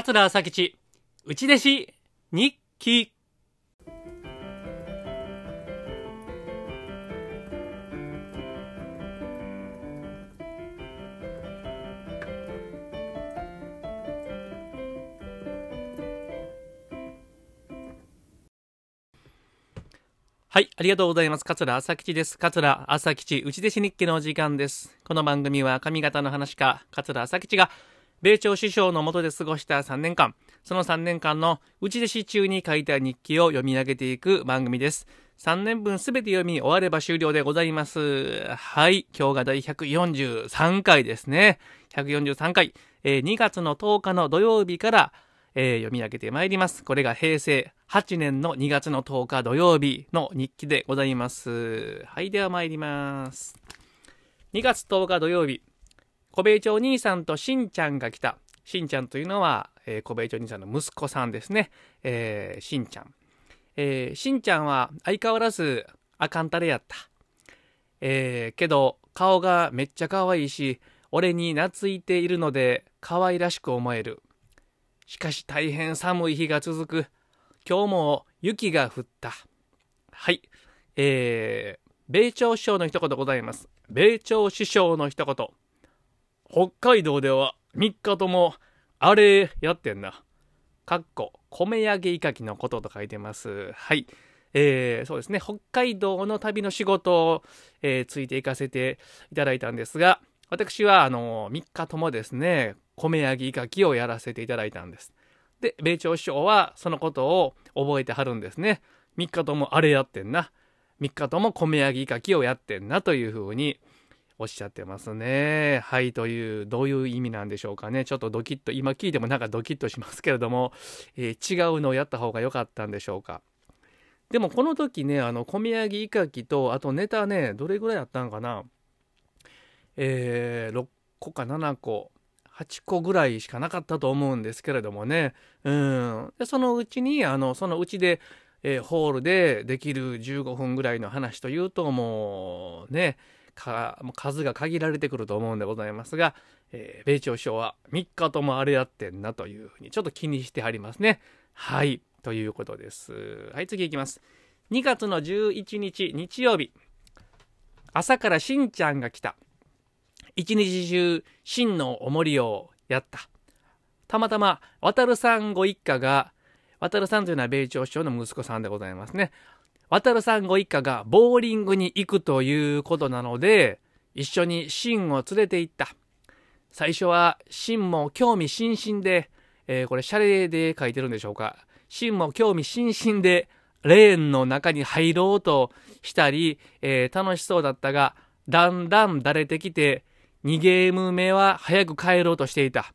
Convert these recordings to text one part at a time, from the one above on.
桂朝吉内弟子日記はい、ありがとうございます。桂朝吉です。桂朝吉内弟子日記のお時間です。この番組は上方の話家、桂朝吉が、米朝師匠の下で過ごした3年間、その3年間の内弟子中に書いた日記を読み上げていく番組です。3年分すべて読み終われば終了でございます。はい、今日が第143回ですね。143回、えー2月の10日の土曜日から、えー読み上げてまいります。これが平成8年の2月の10日土曜日の日記でございます。はい、では参ります。2月10日土曜日、小米町兄さんとしんちゃんが来た。しんちゃんというのは、えー小米町兄さんの息子さんですね。えーしんちゃん。えーしんちゃんは相変わらずあかんたれやった。えーけど、顔がめっちゃ可愛いし、俺に懐いているので可愛らしく思える。しかし大変寒い日が続く。今日も雪が降った。はい。えー、米朝師匠の一言ございます。米朝師匠の一言。北海道では3日ともあれやってんな。かっこ、米揚げイカキのことと書いてます。はい。えー、そうですね。北海道の旅の仕事を、えーついていかせていただいたんですが、私は、あの、3日ともですね、米揚げイカキをやらせていただいたんです。で、米朝師匠はそのことを覚えてはるんですね。3日ともあれやってんな。3日とも米揚げイカキをやってんなというふうにおっしゃってますね。はい、という、どういう意味なんでしょうかね。ちょっとドキッと、今聞いてもなんかドキッとしますけれども、えー違うのをやった方が良かったんでしょうか。でもこの時ね、あの、米揚げイカキと、あとネタね、どれぐらいあったんかな。えー6個か7個、8個ぐらいしかなかったと思うんですけれどもね。うん。で、そのうちに、あの、そのうちで、えーホールでできる15分ぐらいの話というと、もうね、数が限られてくると思うんでございますが、えー米朝師匠は3日ともあれやってんなというふうにちょっと気にしてはりますね。はい。ということです。はい、次いきます。2月の11日日曜日。朝からしんちゃんが来た。一日中、真のおもりをやった。たまたま、渡るさんご一家が、渡るさんというのは米朝師匠の息子さんでございますね。渡るさんご一家がボーリングに行くということなので、一緒に真を連れて行った。最初は真も興味津々で、えーこれシャレで書いてるんでしょうか。真も興味津々で、レーンの中に入ろうとしたり、えー楽しそうだったが、だんだんだれてきて、2ゲーム目は早く帰ろうとしていた。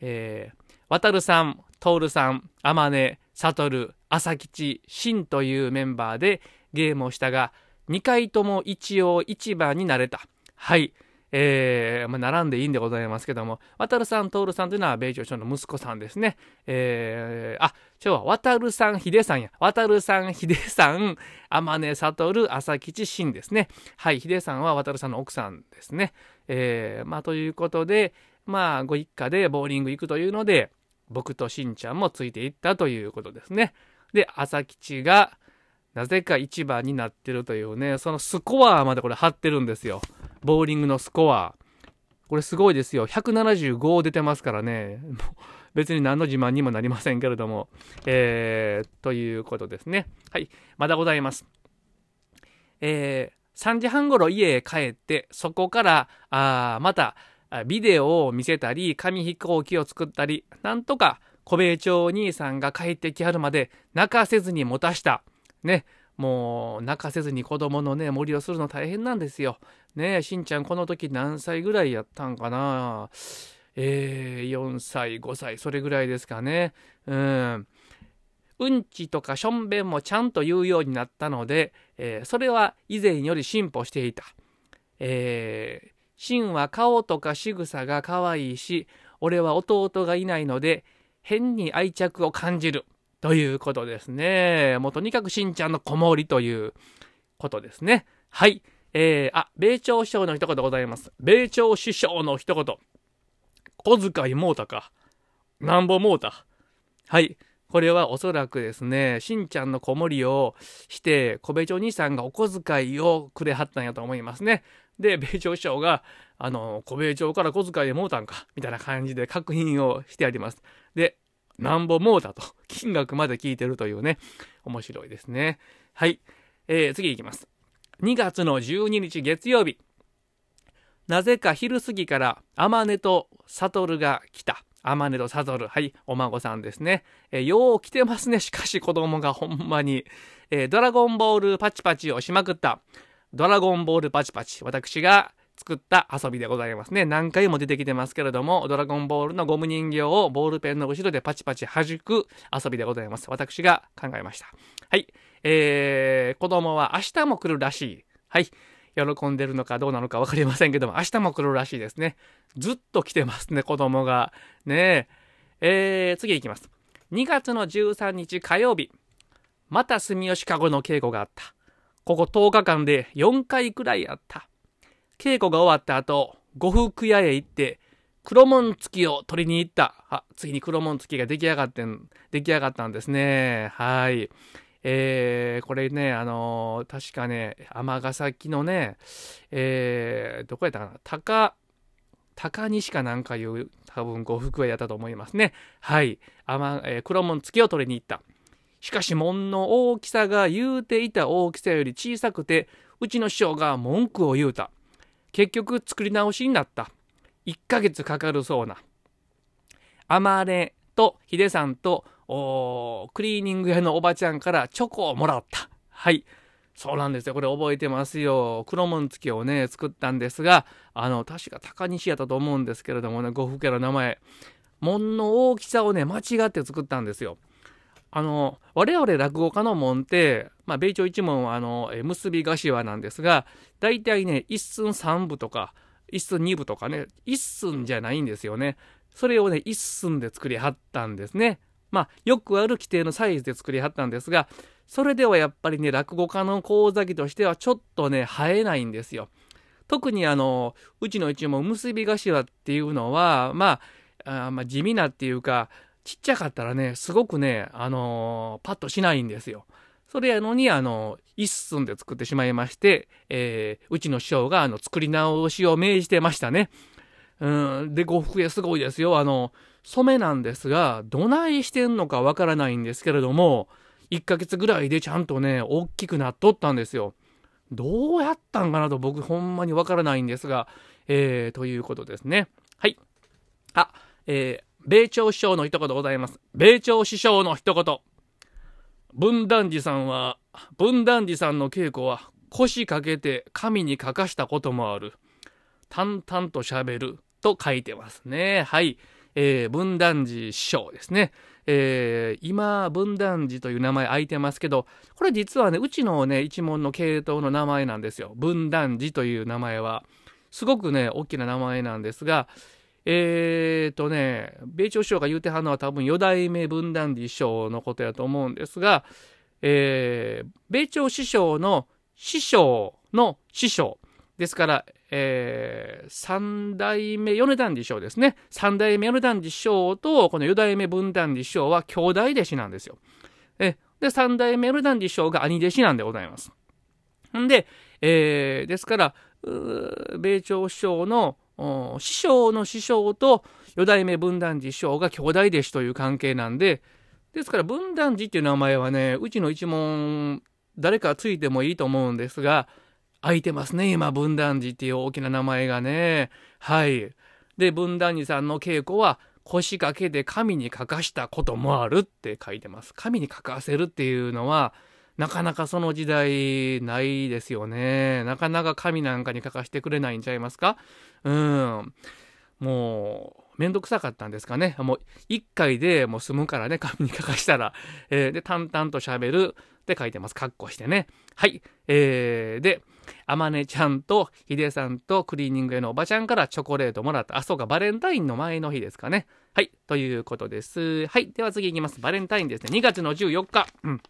えー、渡るさん、徹さん、天音、悟、朝吉、真というメンバーでゲームをしたが、2回とも一応一番になれた。はい。えー、まあ、並んでいいんでございますけども、渡さん、徹さんというのは米朝首相の息子さんですね。えー、あ、今日は渡さん、秀さんや。渡さん、秀さん、天音、悟、朝吉、真ですね。はい、秀さんは渡さんの奥さんですね。えー、まあ、ということで、まあ、ご一家でボーリング行くというので、僕としんちゃんもついていったということですね。で、朝吉が、なぜか一番になってるというね、そのスコアまでこれ貼ってるんですよ。ボーリングのスコア。これすごいですよ。175出てますからね。別に何の自慢にもなりませんけれども。えー、ということですね。はい。まだございます。えー、3時半頃家へ帰って、そこから、あまた、ビデオを見せたり、紙飛行機を作ったり、なんとか小米町兄さんが帰ってきはるまで泣かせずに持たした。ね。もう泣かせずに子供のね、森をするの大変なんですよ。ねえ、しんちゃんこの時何歳ぐらいやったんかなえー、4歳、5歳、それぐらいですかね。うん。うんちとかしょんべんもちゃんと言うようになったので、えーそれは以前より進歩していた。えー、シンは顔とか仕草が可愛いし、俺は弟がいないので、変に愛着を感じる。ということですね。もうとにかくしんちゃんの子守りということですね。はい。えー、あ、米朝師匠の一言ございます。米朝師匠の一言。小遣いもうたか。なんぼもうた。はい。これはおそらくですね、しんちゃんの子守りをして、小部長兄さんがお小遣いをくれはったんやと思いますね。で、米朝師匠が、あの、小米朝から小遣いでもうたんか、みたいな感じで確認をしてあります。で、なんぼもうたと、金額まで聞いてるというね、面白いですね。はい。えー、次いきます。2月の12日月曜日。なぜか昼過ぎから天音と悟が来た。天音と悟。はい、お孫さんですね。えー、よう来てますね。しかし子供がほんまに。えー、ドラゴンボールパチパチをしまくった。ドラゴンボールパチパチ。私が作った遊びでございますね。何回も出てきてますけれども、ドラゴンボールのゴム人形をボールペンの後ろでパチパチ弾く遊びでございます。私が考えました。はい。えー、子供は明日も来るらしい。はい。喜んでるのかどうなのか分かりませんけども、明日も来るらしいですね。ずっと来てますね、子供が。ねえ。えー、次行きます。2月の13日火曜日。また住吉かごの稽古があった。ここ10日間で4回くらいあった。稽古が終わった後、呉服屋へ行って、黒紋付きを取りに行った。あ、次に黒紋付きが出来上がってん、出来上がったんですね。はい。えー、これね、あのー、確かね、尼崎のね、えー、どこやったかな、高、高西かなんかいう、多分呉服屋やったと思いますね。はい。あま、えー、黒門付きを取りに行った。しかし門の大きさが言うていた大きさより小さくて、うちの師匠が文句を言うた。結局作り直しになった。1ヶ月かかるそうな。アマレとヒデさんとクリーニング屋のおばちゃんからチョコをもらった。はい。そうなんですよ。これ覚えてますよ。黒門付きをね、作ったんですが、あの、確か高西やったと思うんですけれどもね、呉服家の名前。門の大きさをね、間違って作ったんですよ。あの、我々落語家の門って、まあ、米朝一門は、あの、結び頭なんですが、大体ね、一寸三部とか、一寸二部とかね、一寸じゃないんですよね。それをね、一寸で作りはったんですね。まあ、よくある規定のサイズで作りはったんですが、それではやっぱりね、落語家の講座機としてはちょっとね、生えないんですよ。特にあの、うちの一門結び頭っていうのは、まあ、あまあ、地味なっていうか、ちっちゃかったらね、すごくね、あのー、パッとしないんですよ。それやのに、あの、一寸で作ってしまいまして、えー、うちの師匠が、あの、作り直しを命じてましたね。うん、で、呉服屋すごいですよ。あの、染めなんですが、どないしてんのかわからないんですけれども、1ヶ月ぐらいでちゃんとね、大きくなっとったんですよ。どうやったんかなと僕ほんまにわからないんですが、えー、ということですね。はい。あ、えー、米朝師匠の一言ございます。米朝師匠の一言。文壇寺さんは、文壇寺さんの稽古は腰掛けて紙に書かしたこともある。淡々と喋ると書いてますね。はい。えー、文壇寺師匠ですね。えー、今、文壇寺という名前空いてますけど、これ実はね、うちのね、一門の系統の名前なんですよ。文壇寺という名前は。すごくね、大きな名前なんですが、えーとね、米朝師匠が言うてはんのは多分四代目分断寺師匠のことやと思うんですが、えー、米朝師匠の師匠の師匠ですから、えー、三代目米團寺師匠ですね。三代目米團寺師匠とこの四代目分断寺師匠は兄弟弟子なんですよ。えで、三代目米團寺師匠が兄弟子なんでございます。んで、えー、ですから、米朝師匠の師匠の師匠と四代目文壇寺師匠が兄弟弟子という関係なんで、ですから文壇寺っていう名前はね、うちの一門誰かついてもいいと思うんですが、空いてますね、今、文壇寺っていう大きな名前がね。はい。で、文壇寺さんの稽古は、腰掛けで紙に書かしたこともあるって書いてます。紙に書かせるっていうのは、なかなかその時代ないですよね。なかなか紙なんかに書かせてくれないんちゃいますか？うん。もう、めんどくさかったんですかね。もう、一回でもう済むからね、紙に書かしたら。えー、で、淡々と喋るって書いてます。カッコしてね。はい。えー、で、あまねちゃんとヒデさんとクリーニング屋のおばちゃんからチョコレートもらった。あ、そうか、バレンタインの前の日ですかね。はい。ということです。はい。では次いきます。バレンタインですね。2月の14日。うん。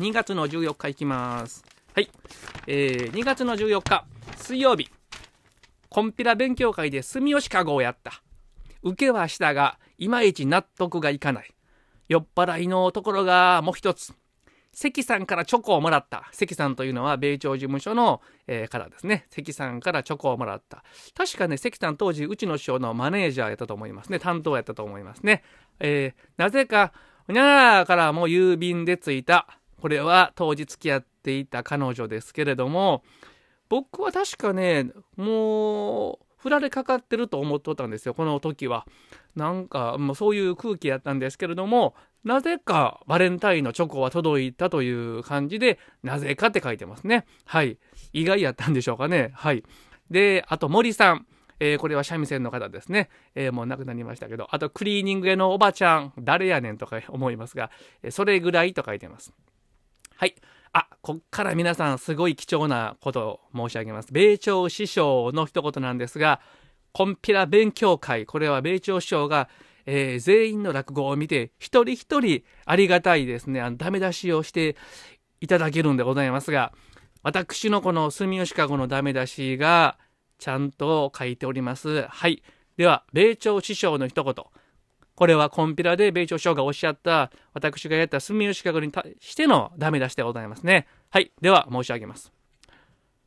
2月の14日いきます。はい。えー、2月の14日、水曜日、コンピラ勉強会で住吉かごをやった。受けはしたが、いまいち納得がいかない。酔っ払いのところがもう一つ。関さんからチョコをもらった。関さんというのは米朝事務所の、えー、からですね。関さんからチョコをもらった。確かね、関さん当時、うちの師匠のマネージャーやったと思いますね。担当やったと思いますね。えー、なぜか、にゃらからも郵便でついた。これは当時付き合っていた彼女ですけれども、僕は確かね、もう、振られかかってると思っとったんですよ、この時は。なんか、もうそういう空気やったんですけれども、なぜかバレンタインのチョコは届いたという感じで、なぜかって書いてますね。はい。意外やったんでしょうかね。はい。で、あと森さん。えー、これは三味線の方ですね。えー、もう亡くなりましたけど、あとクリーニング屋のおばちゃん、誰やねんとか思いますが、それぐらいと書いてます。はい。あ、こっから皆さんすごい貴重なことを申し上げます。米朝師匠の一言なんですが、コンピラ勉強会、これは米朝師匠が、えー、全員の落語を見て、一人一人ありがたいですね、あのダメ出しをしていただけるんでございますが、私のこの住吉かごのダメ出しがちゃんと書いております。はい。では、米朝師匠の一言。これはコンピラで米朝師匠がおっしゃった私がやった住吉かごに対してのダメ出しでございますね。はい。では申し上げます。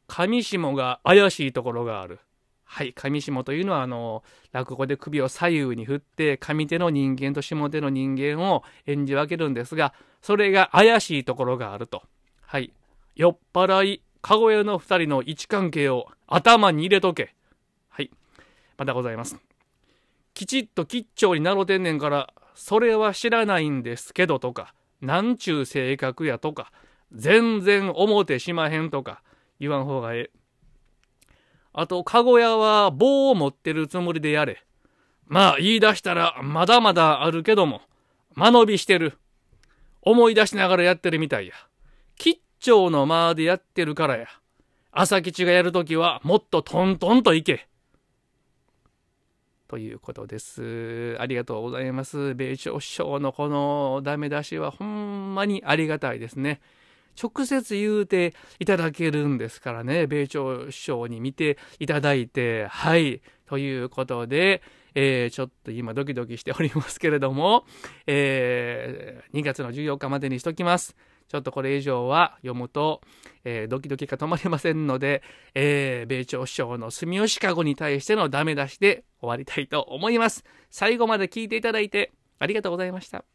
上下が怪しいところがある。はい。上下というのは、あの、落語で首を左右に振って、上手の人間と下手の人間を演じ分けるんですが、それが怪しいところがあると。はい。酔っ払い、かご屋の二人の位置関係を頭に入れとけ。はい。まだございます。きちっと吉兆になろてんねんから、それは知らないんですけどとか、なんちゅう性格やとか、全然思てしまへんとか、言わん方がええ。あと、かご屋は棒を持ってるつもりでやれ。まあ、言い出したらまだまだあるけども、間延びしてる。思い出しながらやってるみたいや。吉兆の間でやってるからや。朝吉がやるときはもっとトントンといけ。ということです。ありがとうございます。米朝師匠のこのダメ出しはほんまにありがたいですね。直接言うていただけるんですからね、米朝師匠に見ていただいて、はい、ということで、えー、ちょっと今ドキドキしておりますけれども、えー、2月の14日までにしときます。ちょっとこれ以上は読むと、えー、ドキドキが止まりませんので、えー、米朝首相の住吉かごに対してのダメ出しで終わりたいと思います。最後まで聞いていただいてありがとうございました。